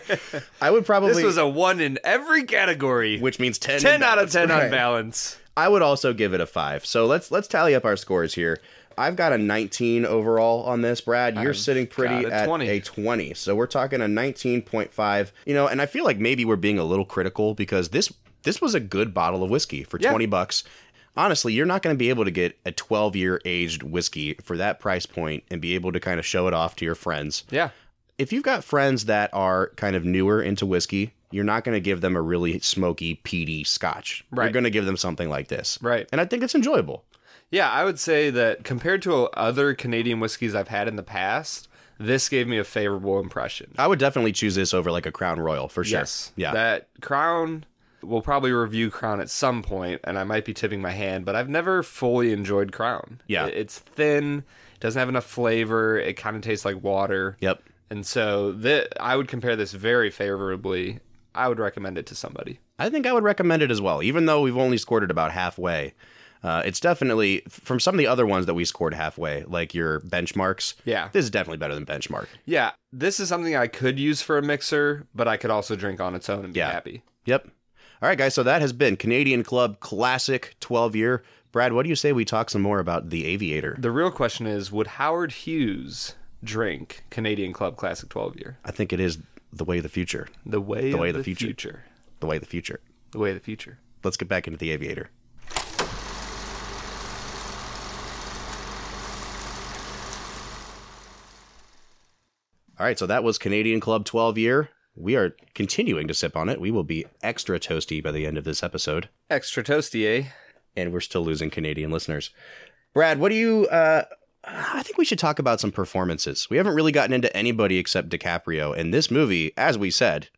I would probably This was a one in every category. which means 10 10 out of balance. 10 on balance. I would also give it a 5. So let's let's tally up our scores here. I've got a 19 overall on this, Brad. You're I've sitting pretty a at 20. a 20. So we're talking a 19.5. You know, and I feel like maybe we're being a little critical because this this was a good bottle of whiskey for Yeah. 20 bucks. Honestly, you're not going to be able to get a 12 year aged whiskey for that price point and be able to kind of show it off to your friends. Yeah. If you've got friends that are kind of newer into whiskey, you're not going to give them a really smoky, peaty scotch. Right. You're going to give them something like this. Right. And I think it's enjoyable. Yeah, I would say that compared to other Canadian whiskeys I've had in the past, this gave me a favorable impression. I would definitely choose this over like a Crown Royal for sure. Yes. Yeah. That Crown, we'll probably review Crown at some point, and I might be tipping my hand, but I've never fully enjoyed Crown. Yeah. It's thin, doesn't have enough flavor, it kind of tastes like water. yep. And so th- I would compare this very favorably. I would recommend it to somebody. I think I would recommend it as well, even though we've only scored it about halfway. Uh, it's definitely from some of the other ones that we scored halfway, like your benchmarks. Yeah. This is definitely better than benchmark. Yeah, this is something I could use for a mixer, but I could also drink on its own and be Yeah. happy. Yep. All right, guys. So that has been Canadian Club Classic 12 year. Brad, what do you say we talk some more about the Aviator? The real question is would Howard Hughes drink Canadian Club Classic 12 year? I think it is the way of the future. The way, The way of the, the future. future. The way of the future. The way of the future. Let's get back into the Aviator. All right, so that was Canadian Club 12 year. We are continuing to sip on it. We will be extra toasty by the end of this episode, Extra toasty, eh? and we're still losing Canadian listeners. Brad, what do you uh I think we should talk about some performances. We haven't really gotten into anybody except DiCaprio, and this movie, as we said,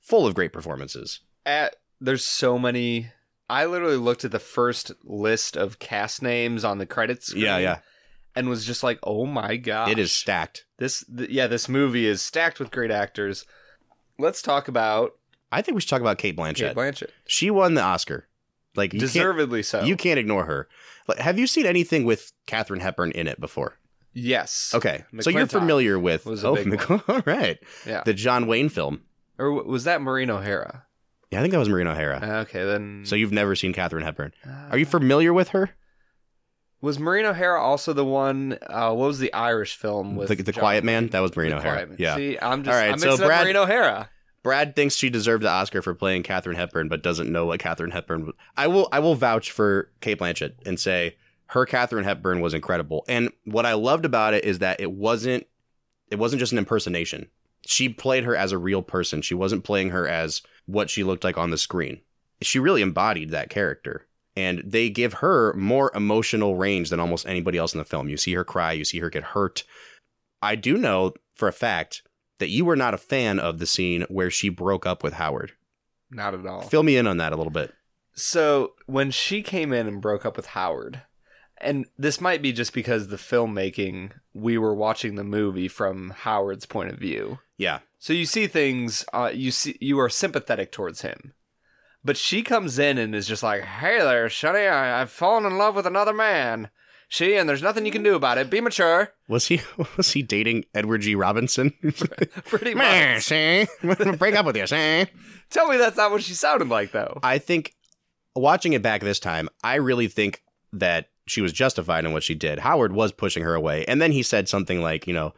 full of great performances. At, there's so many. I literally looked at the first list of cast names on the credits. Screen Yeah, yeah. And was just like, oh my god. It is stacked. This, th- yeah, this movie is stacked with great actors. Let's talk about I think we should talk about Cate Blanchett. Cate Blanchett. she won the Oscar. Like Deservedly so. you can't ignore her. Like, have you seen anything with Katharine Hepburn in it before? yes. Okay, so you're familiar with was oh, Mc- all (laughs) right, Yeah. the John Wayne film. or was that Maureen O'Hara? Yeah, I think that was Maureen O'Hara. Okay, then. so you've never seen Katharine Hepburn? Uh. Are you familiar with her? Was Maureen O'Hara also the one? Uh, what was the Irish film with The, the Quiet Man. That was Maureen The O'Hara. Yeah. See, I'm just. All right, I'm so Brad- Maureen O'Hara. Brad thinks she deserved the Oscar for playing Katharine Hepburn, but doesn't know what Katharine Hepburn. Was. I will. I will vouch for Cate Blanchett and say her Katharine Hepburn was incredible. And what I loved about it is that it wasn't. It wasn't just an impersonation. She played her as a real person. She wasn't playing her as what she looked like on the screen. She really embodied that character. And they give her more emotional range than almost anybody else in the film. You see her cry, you see her get hurt. I do know for a fact that you were not a fan of the scene where she broke up with Howard. Not at all. Fill me in on that a little bit. So when she came in and broke up with Howard, and this might be just because the filmmaking, we were watching the movie from Howard's point of view. Yeah. So you see things, uh, you see, you are sympathetic towards him. But she comes in and is just like, "Hey there, Shunny, I, I've fallen in love with another man. She and there's nothing you can do about it. Be mature." Was he (laughs) was he dating Edward G. Robinson? (laughs) (laughs) Pretty much. see? break up with you, see? Tell me that's not what she sounded like, though. I think watching it back this time, I really think that she was justified in what she did. Howard was pushing her away, and then he said something like, you know,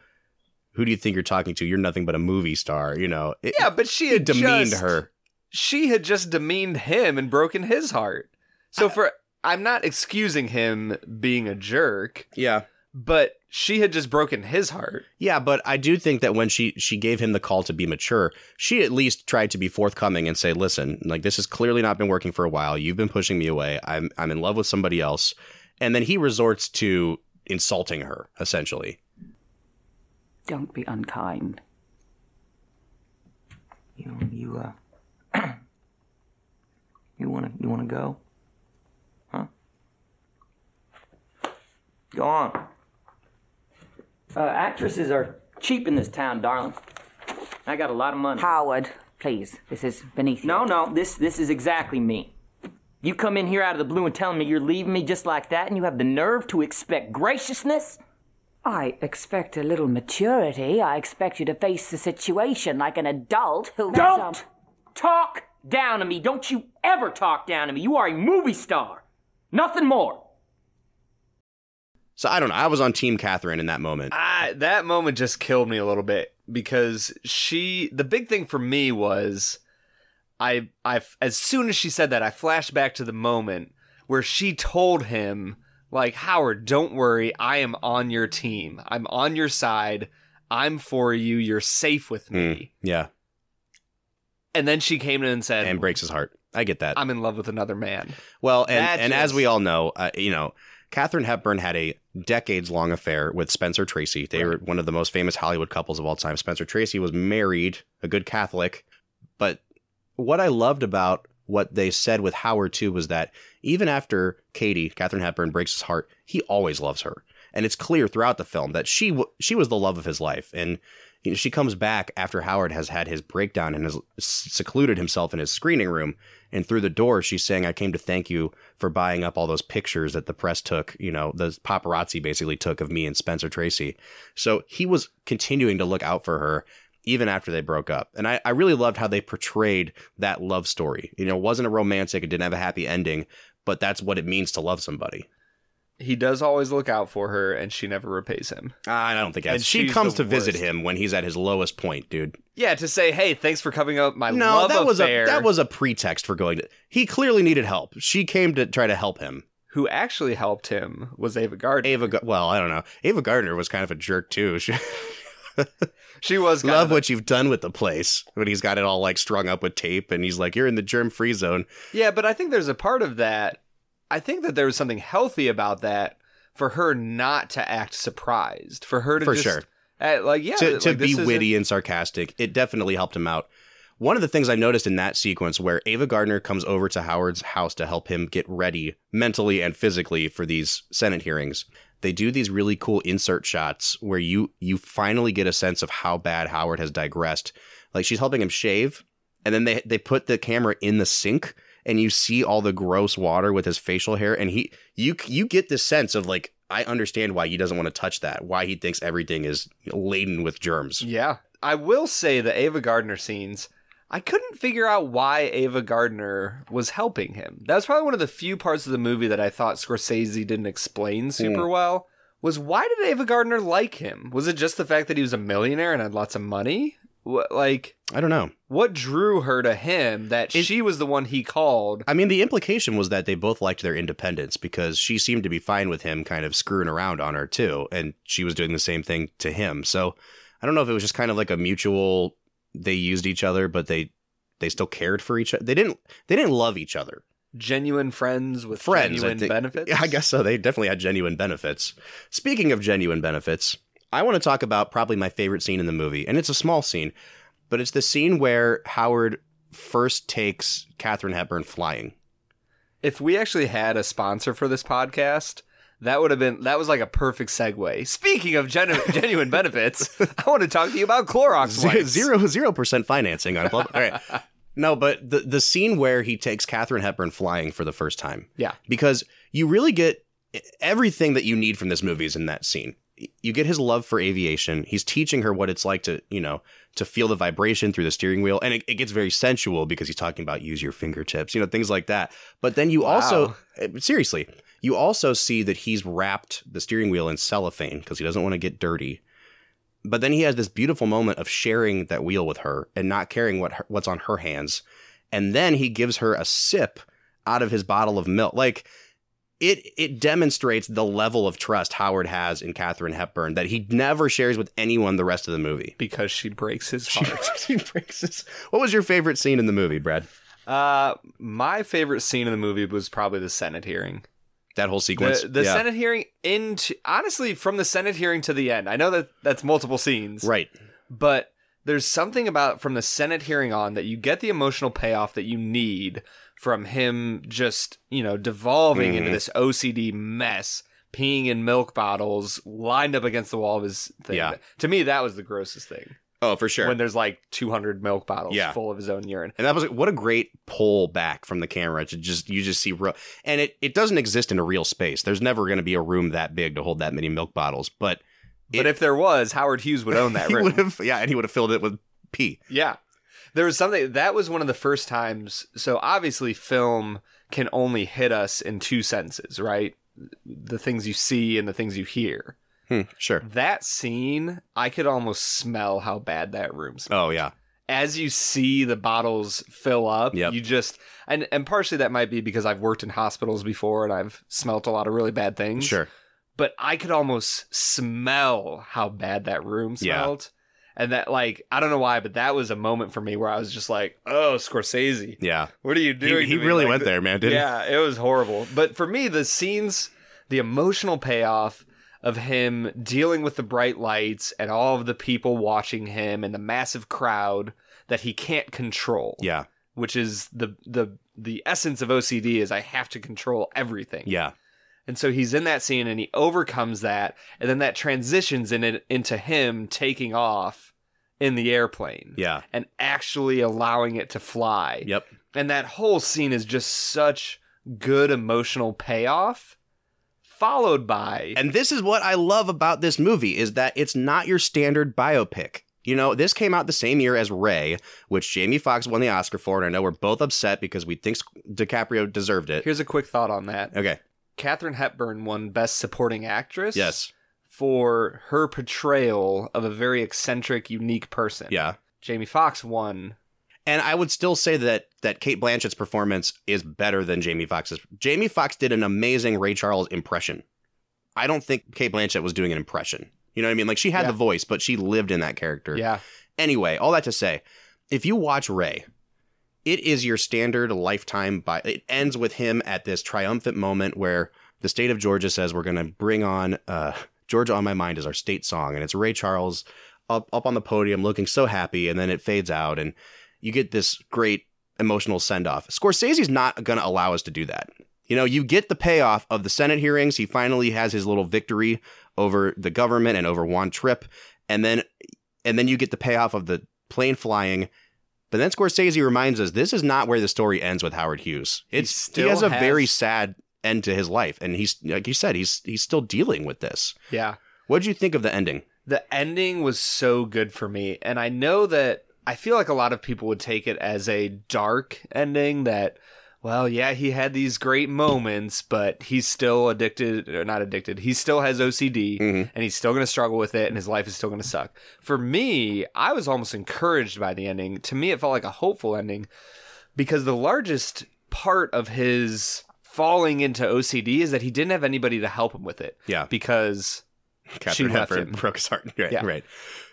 "Who do you think you're talking to? You're nothing but a movie star." You know, it, yeah, but she had demeaned just- her. She had just demeaned him and broken his heart. So for I'm not excusing him being a jerk, Yeah, but she had just broken his heart. yeah, but I do think that when she she gave him the call to be mature, she at least tried to be forthcoming and say, "Listen, like this has clearly not been working for a while. You've been pushing me away. I'm I'm in love with somebody else." And then he resorts to insulting her essentially. Don't be unkind. You you uh (clears throat) you wanna you wanna go? Huh? Go on. Uh, actresses are cheap in this town, darling. I got a lot of money. Howard, please. This is beneath you. No, no, this this is exactly me. You come in here out of the blue and telling me you're leaving me just like that, and you have the nerve to expect graciousness? I expect a little maturity. I expect you to face the situation like an adult who. Don't talk down to me. Don't you ever talk down to me. You are a movie star. Nothing more. So I don't know. I was on Team Katharine in that moment. I, that moment just killed me a little bit because she the big thing for me was I I as soon as she said that I flashed back to the moment where she told him like Howard don't worry I am on your team I'm on your side I'm for you you're safe with me hmm. Yeah, and then she came in and said and breaks his heart. I get that. I'm in love with another man Well, and, That and as we all know, uh, you know, Katharine Hepburn had a decades long affair with Spencer Tracy. They were one of the most famous Hollywood couples of all time. Spencer Tracy was married, a good Catholic. But what I loved about what they said with Howard too was that even after Katie, Katharine Hepburn, breaks his heart, he always loves her. And it's clear throughout the film that she w- she was the love of his life. And you know, she comes back after Howard has had his breakdown and has secluded himself in his screening room. And through the door, she's saying, I came to thank you for buying up all those pictures that the press took, you know, the paparazzi basically took of me and Spencer Tracy. So he was continuing to look out for her even after they broke up. And I, I really loved how they portrayed that love story. You know, it wasn't a romantic, it didn't have a happy ending, but that's what it means to love somebody. He does always look out for her and she never repays him ah, I don't think And. She comes the to visit worst. him when he's at his lowest point, dude. yeah to say hey thanks for coming up my No, love that was affair a that was a pretext for going to. He clearly needed help. She came to try to help him. who actually helped him was Ava Gardner Ava, well, I don't know. Ava Gardner was kind of a jerk too. (laughs) She, she was kind love of what you've done with the place when he's got it all like strung up with tape, and he's like, "You're in the germ-free zone." Yeah, but I think there's a part of that. I think that there was something healthy about that for her not to act surprised, for her to For just, sure. like yeah, to, to like, be witty and sarcastic. It definitely helped him out. One of the things I noticed in that sequence where Ava Gardner comes over to Howard's house to help him get ready mentally and physically for these Senate hearings, they do these really cool insert shots where you you finally get a sense of how bad Howard has digressed. Like she's helping him shave, and then they they put the camera in the sink and you see all the gross water with his facial hair and he you you get this sense of like I understand why he doesn't want to touch that, why he thinks everything is laden with germs. Yeah, I will say the Ava Gardner scenes. I couldn't figure out why Ava Gardner was helping him. That was probably one of the few parts of the movie that I thought Scorsese didn't explain super hmm. well. Was why did Ava Gardner like him? Was it just the fact that he was a millionaire and had lots of money? What, like, I don't know. what drew her to him that It- she was the one he called? I mean, the implication was that they both liked their independence because she seemed to be fine with him kind of screwing around on her too, and she was doing the same thing to him. So I don't know if it was just kind of like a mutual. They used each other, but they they still cared for each other. They didn't they didn't love each other. Genuine friends with Friends, I genuine think- benefits? Yeah, (laughs) I guess so. They definitely had genuine benefits. Speaking of genuine benefits, I want to talk about probably my favorite scene in the movie, and it's a small scene, but it's the scene where Howard first takes Katharine Hepburn flying. If we actually had a sponsor for this podcast, That would have been that was like a perfect segue. Speaking of genu- (laughs) genuine benefits, I want to talk to you about Clorox Zero wipes. zero zero percent financing on. All right. (laughs) No, but the the scene where he takes Katharine Hepburn flying for the first time. Yeah. Because you really get everything that you need from this movie is in that scene. You get his love for aviation. He's teaching her what it's like to, you know, to feel the vibration through the steering wheel. And it, it gets very sensual because he's talking about use your fingertips, you know, things like that. But then you also, eh, seriously, you also see that he's wrapped the steering wheel in cellophane because he doesn't want to get dirty. But then he has this beautiful moment of sharing that wheel with her and not caring what her, what's on her hands. And then he gives her a sip out of his bottle of milk. Like it it demonstrates the level of trust Howard has in Katharine Hepburn that he never shares with anyone the rest of the movie. because she breaks his heart. (laughs) He breaks his- what was your favorite scene in the movie, Brad? uh, my favorite scene in the movie was probably the Senate hearing. That whole sequence. The, the Yeah. Senate hearing into honestly from the Senate hearing to the end. I know that that's multiple scenes, Right. but there's something about from the Senate hearing on that you get the emotional payoff that you need from him just, you know, devolving into Mhm. this OCD mess, peeing in milk bottles lined up against the wall of his thing. Yeah. To me, that was the grossest thing. Oh, for sure. When there's like 200 milk bottles Yeah. full of his own urine. And that was like, what a great pull back from the camera to just you just see ro- and it it doesn't exist in a real space. There's never going to be a room that big to hold that many milk bottles, but But It- if there was, Howard Hughes would own that (laughs) room. yeah, and he would have filled it with pee. Yeah. There was something that was one of the first times. So obviously, film can only hit us in two senses, right? The things you see and the things you hear. Hmm, sure. That scene, I could almost smell how bad that room smelled. Oh yeah. As you see the bottles fill up, Yep. you just and and partially that might be because I've worked in hospitals before and I've smelt a lot of really bad things. Sure. But I could almost smell how bad that room smelled. Yeah. And that like I don't know why, but that was a moment for me where I was just like, "Oh, Scorsese, Yeah. what are you He, doing?" he me?" really Like, went there, man, didn't Yeah, it was horrible. But for me, the scenes, the emotional payoff of him dealing with the bright lights and all of the people watching him and the massive crowd that he can't control. Yeah. Which is the the the essence of OCD is I have to control everything. Yeah. And so he's in that scene and he overcomes that, and then that transitions in it into him taking off in the airplane Yeah. and actually allowing it to fly. Yep. And that whole scene is just such good emotional payoff, followed by And this is what I love about this movie is that it's not your standard biopic. You know, this came out the same year as Ray, which Jamie Foxx won the Oscar for, and I know we're both upset because we think DiCaprio deserved it. here's a quick thought on that. Okay. Katharine Hepburn won Best Supporting Actress. Yes. For her portrayal of a very eccentric, unique person. Yeah. Jamie Foxx won And I would still say that that Cate Blanchett's performance is better than Jamie Foxx's. Jamie Foxx did an amazing Ray Charles impression. I don't think Cate Blanchett was doing an impression. You know what I mean? Like she had Yeah. the voice, but she lived in that character. Yeah. Anyway, all that to say, if you watch Ray, it is your standard lifetime it ends with him at this triumphant moment where the state of Georgia says we're going to bring on uh Georgia on my mind is our state song and it's Ray Charles up up on the podium looking so happy and then it fades out and you get this great emotional send off. Scorsese's not going to allow us to do that. You know, you get the payoff of the Senate hearings. He finally has his little victory over the government and over Juan Trippe, and then and then you get the payoff of the plane flying. But then Scorsese reminds us this is not where the story ends with Howard Hughes. He It's still he has a has- very sad end to his life, and he's like you said, he's he's still dealing with this. Yeah. What did you think of the ending? the ending was so good for me and i know that i feel like a lot of people would take it as a dark ending that well yeah he had these great moments but he's still addicted or not addicted he still has ocd Mhm. and he's still going to struggle with it and his life is still going to suck for me i was almost encouraged by the ending to me it felt like a hopeful ending because the largest part of his falling into ocd is that he didn't have anybody to help him with it Yeah, because Katharine left Hepburn him. broke his heart. (laughs) Right, Yeah. right.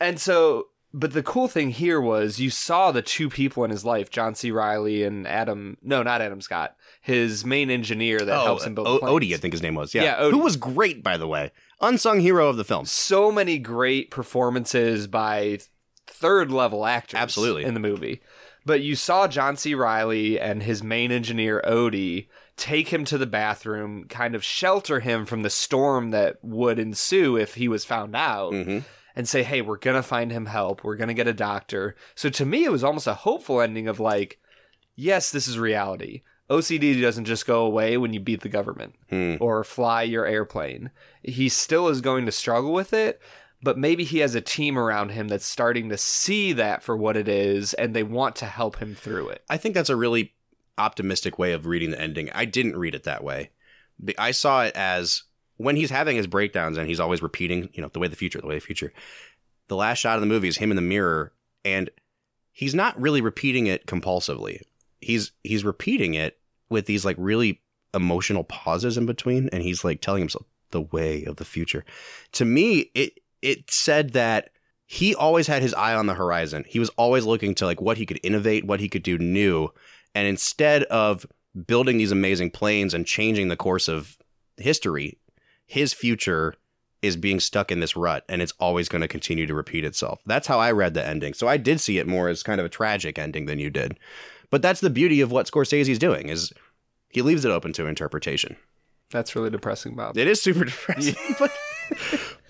And so, but the cool thing here was you saw the two people in his life, John C. Reilly and Adam. No, not Adam Scott. His main engineer that helps him build O-. Odie, I think his name was. Yeah, Yeah, Odie. who was great by the way, unsung hero of the film. So many great performances by third level actors. Absolutely. in the movie. But you saw John C. Reilly and his main engineer Odie take him to the bathroom, kind of shelter him from the storm that would ensue if he was found out. Mhm. And say, hey, we're gonna find him help. We're gonna get a doctor. So to me, it was almost a hopeful ending of like, yes, this is reality. OCD doesn't just go away when you beat the government Hmm. or fly your airplane. He still is going to struggle with it, but maybe he has a team around him that's starting to see that for what it is and they want to help him through it. I think that's a really optimistic way of reading the ending. I didn't read it that way. I saw it as when he's having his breakdowns and he's always repeating, you know, the way of the future, the way of the future. The last shot of the movie is him in the mirror, and he's not really repeating it compulsively. He's he's repeating it with these like really emotional pauses in between, and he's like telling himself the way of the future. To me, it it said that he always had his eye on the horizon. He was always looking to like what he could innovate, what he could do new. And instead of building these amazing planes and changing the course of history, his future is being stuck in this rut and it's always going to continue to repeat itself. That's how I read the ending. So I did see it more as kind of a tragic ending than you did. But that's the beauty of what Scorsese's doing is he leaves it open to interpretation. That's really depressing, Bob. It is super (laughs) depressing, but,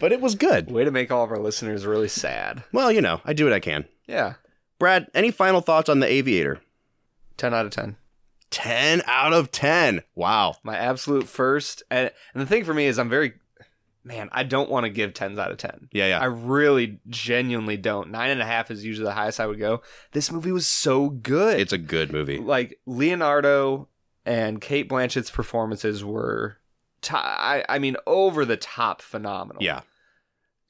but it was good. Way to make all of our listeners really sad. Well, you know, I do what I can. Yeah. Brad, any final thoughts on The Aviator? 10 out of 10. 10 out of 10. Wow. My absolute first. And, and the thing for me is, I'm very, man, I don't want to give 10s out of 10. Yeah, yeah. I really genuinely don't. Nine and a half is usually the highest I would go. This movie was so good. it's a good movie. like Leonardo and Cate Blanchett's performances were, t- I, I mean, over the top phenomenal. Yeah.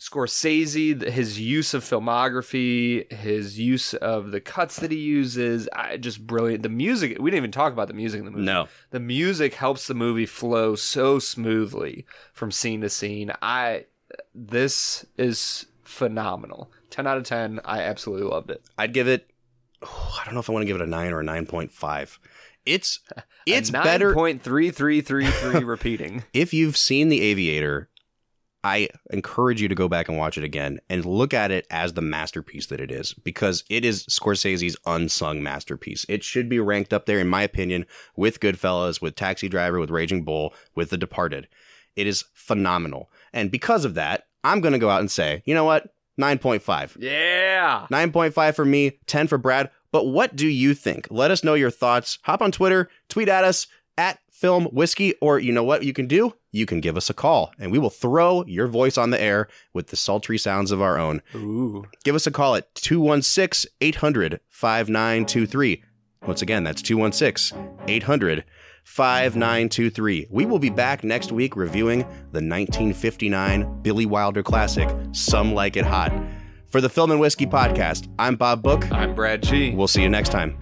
Scorsese, his use of filmography, his use of the cuts that he uses, I, just brilliant. The music, we didn't even talk about the music in the movie. No. The music helps the movie flow so smoothly from scene to scene. I this is phenomenal. 10 out of 10. I absolutely loved it. I'd give it oh, I don't know if I want to give it a 9 or a 9.5. It's it's A better 9.3333 repeating. (laughs) if you've seen The Aviator. I encourage you to go back and watch it again and look at it as the masterpiece that it is because it is Scorsese's unsung masterpiece. It should be ranked up there, in my opinion, with Goodfellas, with Taxi Driver, with Raging Bull, with The Departed. It is phenomenal. And because of that, I'm going to go out and say, you know what? 9.5. Yeah. 9.5 for me, 10 for Brad. But what do you think? Let us know your thoughts. Hop on Twitter, tweet at us at Film Whiskey, or you know what you can do? You can give us a call and we will throw your voice on the air with the sultry sounds of our own. Ooh. Give us a call at 216 800 5923. Once again, that's 216 800 5923. We will be back next week reviewing the 1959 Billy Wilder classic, Some Like It Hot. For the Film and Whiskey podcast, I'm Bob Book. I'm Brad G. We'll see you next time.